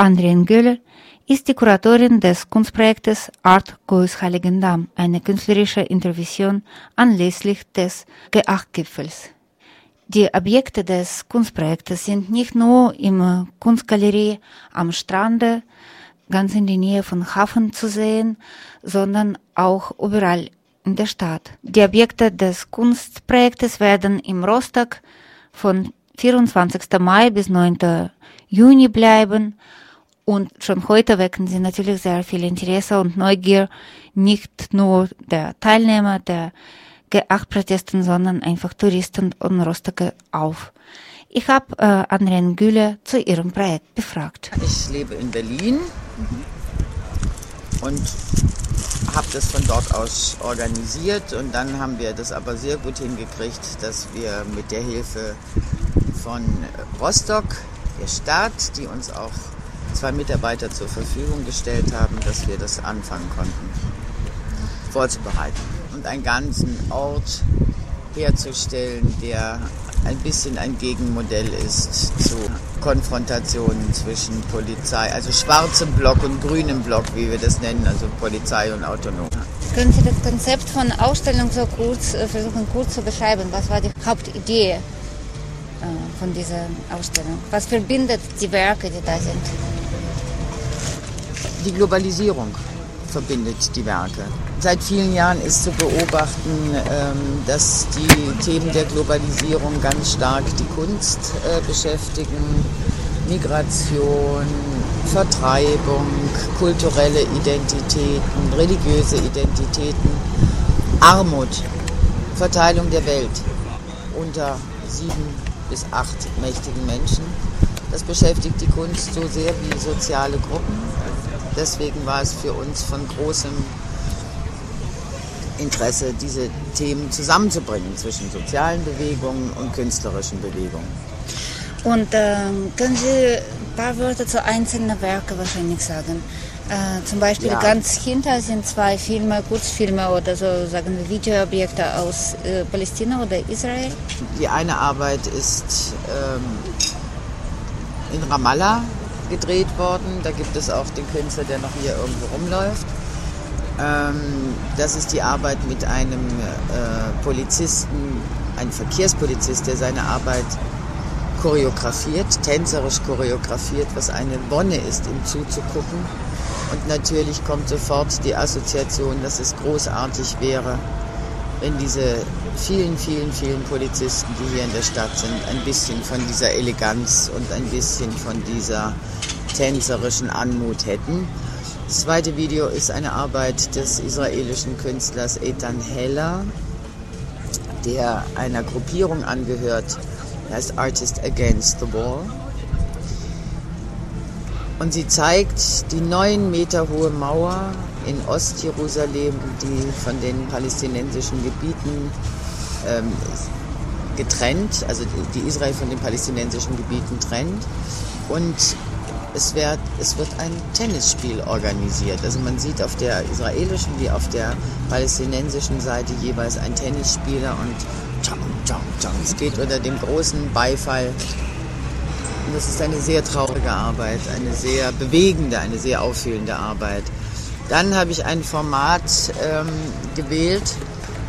Andrien Göller ist die Kuratorin des Kunstprojektes Art Goes Heiligendamm, eine künstlerische Intervention anlässlich des G8-Gipfels. Die Objekte des Kunstprojektes sind nicht nur im Kunstgalerie am Strande, ganz in der Nähe von Hafen zu sehen, sondern auch überall in der Stadt. Die Objekte des Kunstprojektes werden im Rostock von 24. Mai bis 9. Juni bleiben und schon heute wecken sie natürlich sehr viel Interesse und Neugier, nicht nur der Teilnehmer der G8-Protesten, sondern einfach Touristen und Rostocker auf. Ich habe äh, Andrien Gülle zu ihrem Projekt befragt. Ich lebe in Berlin und habe das von dort aus organisiert und dann haben wir das aber sehr gut hingekriegt, dass wir mit der Hilfe von Rostock, der Stadt, die uns auch zwei Mitarbeiter zur Verfügung gestellt haben, dass wir das anfangen konnten vorzubereiten und einen ganzen Ort herzustellen, der ein bisschen ein Gegenmodell ist zu Konfrontationen zwischen Polizei, also schwarzem Block und grünem Block, wie wir das nennen, also Polizei und Autonom. Können Sie das Konzept von Ausstellung so kurz äh, versuchen kurz zu beschreiben? Was war die Hauptidee äh, von dieser Ausstellung? Was verbindet die Werke, die da sind? Die Globalisierung verbindet die Werke. Seit vielen Jahren ist zu beobachten, ähm, dass die Themen der Globalisierung ganz stark die Kunst äh, beschäftigen. Migration, Vertreibung, kulturelle Identitäten, religiöse Identitäten, Armut, Verteilung der Welt unter sieben bis acht mächtigen Menschen. Das beschäftigt die Kunst so sehr wie soziale Gruppen. Deswegen war es für uns von großem Interesse, diese Themen zusammenzubringen zwischen sozialen Bewegungen und künstlerischen Bewegungen. Und äh, können Sie ein paar Worte zu einzelnen Werken wahrscheinlich sagen? Äh, zum Beispiel ja. ganz hinter sind zwei Filme, Kurzfilme oder so, sagen wir, Videoobjekte aus äh, Palästina oder Israel. Die eine Arbeit ist ähm, in Ramallah gedreht worden. Da gibt es auch den Künstler, der noch hier irgendwo rumläuft. Ähm, das ist die Arbeit mit einem äh, Polizisten, einem Verkehrspolizist, der seine Arbeit choreografiert, tänzerisch choreografiert, was eine Wonne ist, ihm zuzugucken. Und natürlich kommt sofort die Assoziation, dass es großartig wäre, wenn diese vielen, vielen, vielen Polizisten, die hier in der Stadt sind, ein bisschen von dieser Eleganz und ein bisschen von dieser tänzerischen Anmut hätten. Das zweite Video ist eine Arbeit des israelischen Künstlers Ethan Heller, der einer Gruppierung angehört, die heißt Artist Against the Wall. Und sie zeigt die neun Meter hohe Mauer in Ostjerusalem, die von den palästinensischen Gebieten ähm, getrennt, also die Israel von den palästinensischen Gebieten trennt. Und es wird, es wird ein Tennisspiel organisiert. Also man sieht auf der israelischen wie auf der palästinensischen Seite jeweils ein Tennisspieler und. Es geht unter dem großen Beifall. Und das ist eine sehr traurige Arbeit, eine sehr bewegende, eine sehr auffühlende Arbeit. Dann habe ich ein Format ähm, gewählt,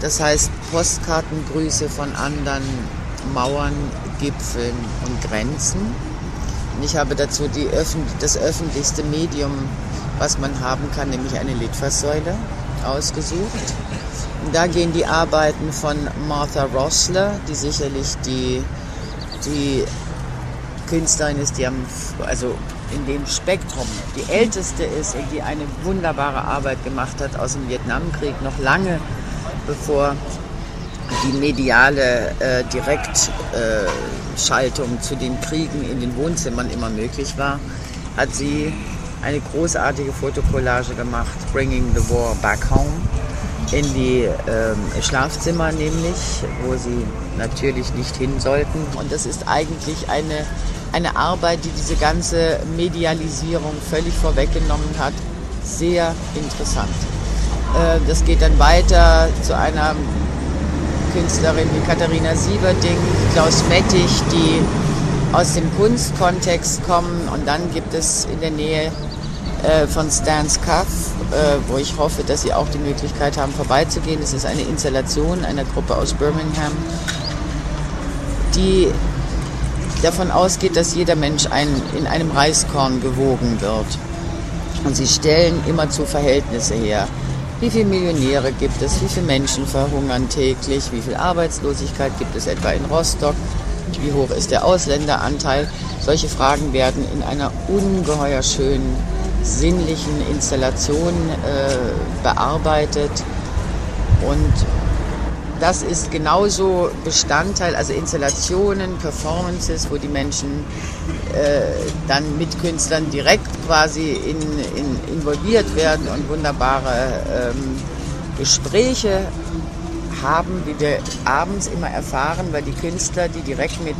das heißt Postkartengrüße von anderen Mauern, Gipfeln und Grenzen. Ich habe dazu Öffn das öffentlichste Medium, was man haben kann, nämlich eine Litfaßsäule ausgesucht. Und da gehen die Arbeiten von Martha Rossler, die sicherlich die, die Künstlerin ist, die am, also in dem Spektrum die älteste ist und die eine wunderbare Arbeit gemacht hat aus dem Vietnamkrieg, noch lange bevor die mediale äh, Direktschaltung äh, zu den Kriegen in den Wohnzimmern immer möglich war, hat sie eine großartige Fotokollage gemacht, Bringing the War Back Home, in die ähm, Schlafzimmer nämlich, wo sie natürlich nicht hin sollten. Und das ist eigentlich eine, eine Arbeit, die diese ganze Medialisierung völlig vorweggenommen hat. Sehr interessant. Äh, das geht dann weiter zu einer Künstlerin wie Katharina Sieberding, Klaus Mettich, die aus dem Kunstkontext kommen. Und dann gibt es in der Nähe äh, von Stan's Cuff, äh, wo ich hoffe, dass Sie auch die Möglichkeit haben, vorbeizugehen. Es ist eine Installation einer Gruppe aus Birmingham, die davon ausgeht, dass jeder Mensch ein, in einem Reiskorn gewogen wird. Und sie stellen immer zu Verhältnisse her. Wie viele Millionäre gibt es? Wie viele Menschen verhungern täglich? Wie viel Arbeitslosigkeit gibt es etwa in Rostock? Wie hoch ist der Ausländeranteil? Solche Fragen werden in einer ungeheuer schönen, sinnlichen Installation äh, bearbeitet. Und das ist genauso Bestandteil, also Installationen, Performances, wo die Menschen äh, dann mit Künstlern direkt quasi in, in, involviert werden und wunderbare ähm, Gespräche haben, wie wir abends immer erfahren, weil die Künstler, die direkt mit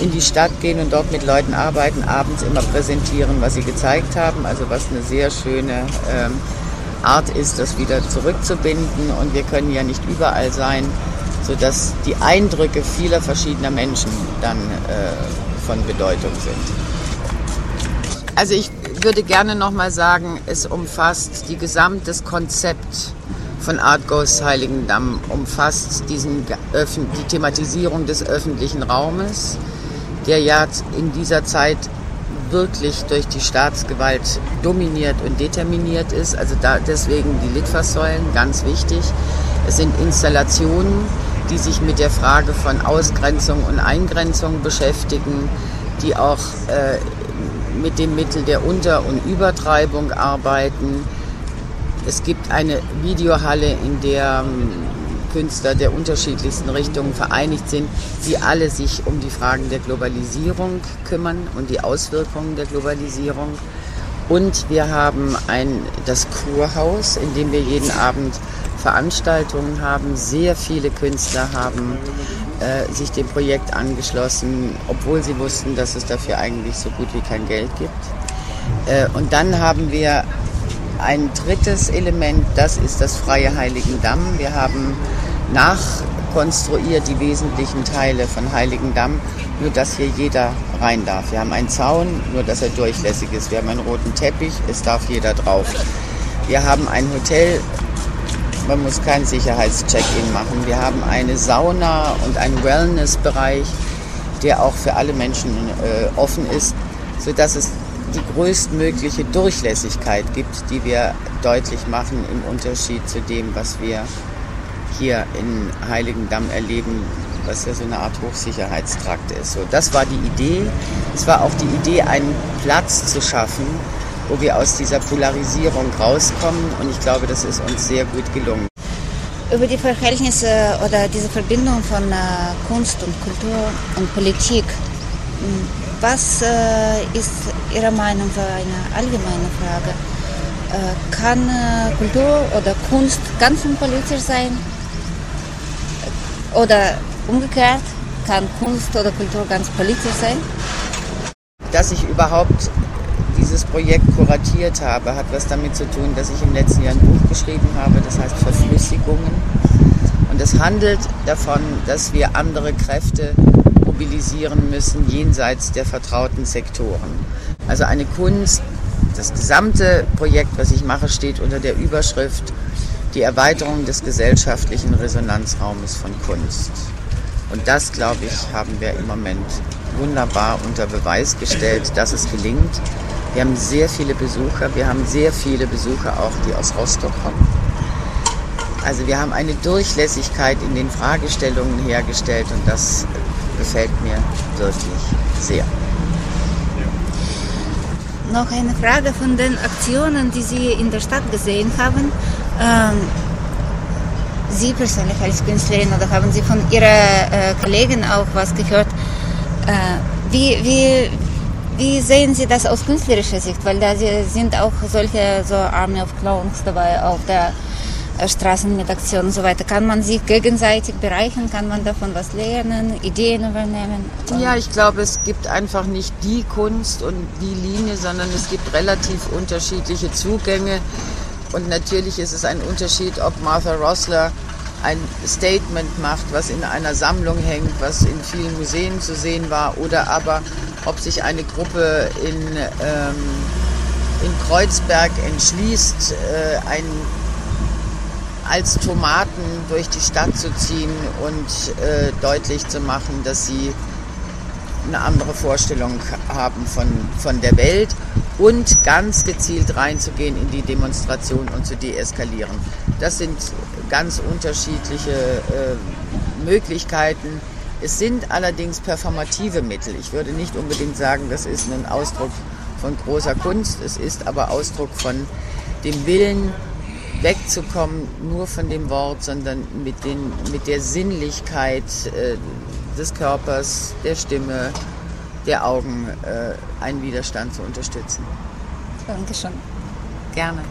in die Stadt gehen und dort mit Leuten arbeiten, abends immer präsentieren, was sie gezeigt haben. Also was eine sehr schöne ähm, Art ist, das wieder zurückzubinden. Und wir können ja nicht überall sein, sodass die Eindrücke vieler verschiedener Menschen dann äh, von Bedeutung sind. Also ich würde gerne nochmal sagen, es umfasst die gesamtes Konzept von Art Goes Heiligendamm, umfasst diesen, die Thematisierung des öffentlichen Raumes, der ja in dieser Zeit wirklich durch die Staatsgewalt dominiert und determiniert ist. Also da deswegen die Litfaßsäulen, ganz wichtig. Es sind Installationen, die sich mit der Frage von Ausgrenzung und Eingrenzung beschäftigen, die auch äh, mit dem Mittel der Unter- und Übertreibung arbeiten. Es gibt eine Videohalle, in der ähm, Künstler der unterschiedlichsten Richtungen vereinigt sind, die alle sich um die Fragen der Globalisierung kümmern und die Auswirkungen der Globalisierung. Und wir haben ein, das Kurhaus, in dem wir jeden Abend Veranstaltungen haben. Sehr viele Künstler haben äh, sich dem Projekt angeschlossen, obwohl sie wussten, dass es dafür eigentlich so gut wie kein Geld gibt. Äh, und dann haben wir ein drittes Element, das ist das Freie Heiligendamm. Wir haben nachkonstruiert die wesentlichen Teile von Heiligendamm, nur dass hier jeder rein darf. Wir haben einen Zaun, nur dass er durchlässig ist. Wir haben einen roten Teppich, es darf jeder drauf. Wir haben ein Hotel, man muss kein Sicherheitscheck-in machen. Wir haben eine Sauna und einen Wellness-Bereich, der auch für alle Menschen äh, offen ist, sodass es die größtmögliche Durchlässigkeit gibt, die wir deutlich machen im Unterschied zu dem, was wir hier in Heiligendamm erleben, was ja so eine Art Hochsicherheitstrakt ist. So, das war die Idee. Es war auch die Idee, einen Platz zu schaffen, wo wir aus dieser Polarisierung rauskommen. Und ich glaube, das ist uns sehr gut gelungen. Über die Verhältnisse oder diese Verbindung von äh, Kunst und Kultur und Politik. Was äh, ist Ihrer Meinung so eine allgemeine Frage? Äh, kann äh, Kultur oder Kunst ganz unpolitisch sein? Oder umgekehrt, kann Kunst oder Kultur ganz politisch sein? Dass ich überhaupt dieses Projekt kuratiert habe, hat was damit zu tun, dass ich im letzten Jahr ein Buch geschrieben habe, das heißt Verflüssigungen. Und es handelt davon, dass wir andere Kräfte mobilisieren müssen jenseits der vertrauten Sektoren. Also eine Kunst, das gesamte Projekt, was ich mache, steht unter der Überschrift die Erweiterung des gesellschaftlichen Resonanzraumes von Kunst. Und das, glaube ich, haben wir im Moment wunderbar unter Beweis gestellt, dass es gelingt. Wir haben sehr viele Besucher, wir haben sehr viele Besucher auch, die aus Rostock kommen. Also wir haben eine Durchlässigkeit in den Fragestellungen hergestellt und das gefällt mir wirklich sehr. Noch eine Frage von den Aktionen, die Sie in der Stadt gesehen haben. Ähm, Sie persönlich als Künstlerin oder haben Sie von Ihrer äh, Kollegin auch was gehört? Äh, wie, wie, wie sehen Sie das aus künstlerischer Sicht? Weil da sind auch solche so Army of Clowns dabei auf der äh, Straßen mit Aktionen und so weiter. Kann man sich gegenseitig bereichern? Kann man davon was lernen, Ideen übernehmen? Ja, ich glaube, es gibt einfach nicht die Kunst und die Linie, sondern es gibt relativ unterschiedliche Zugänge. Und natürlich ist es ein Unterschied, ob Martha Rossler ein Statement macht, was in einer Sammlung hängt, was in vielen Museen zu sehen war, oder aber ob sich eine Gruppe in, ähm, in Kreuzberg entschließt, äh, ein, als Tomaten durch die Stadt zu ziehen und äh, deutlich zu machen, dass sie eine andere Vorstellung haben von, von der Welt und ganz gezielt reinzugehen in die Demonstration und zu deeskalieren. Das sind ganz unterschiedliche äh, Möglichkeiten. Es sind allerdings performative Mittel. Ich würde nicht unbedingt sagen, das ist ein Ausdruck von großer Kunst. Es ist aber Ausdruck von dem Willen, wegzukommen, nur von dem Wort, sondern mit, den, mit der Sinnlichkeit äh, des Körpers, der Stimme, der Augen, äh, einen Widerstand zu unterstützen. Dankeschön. Gerne.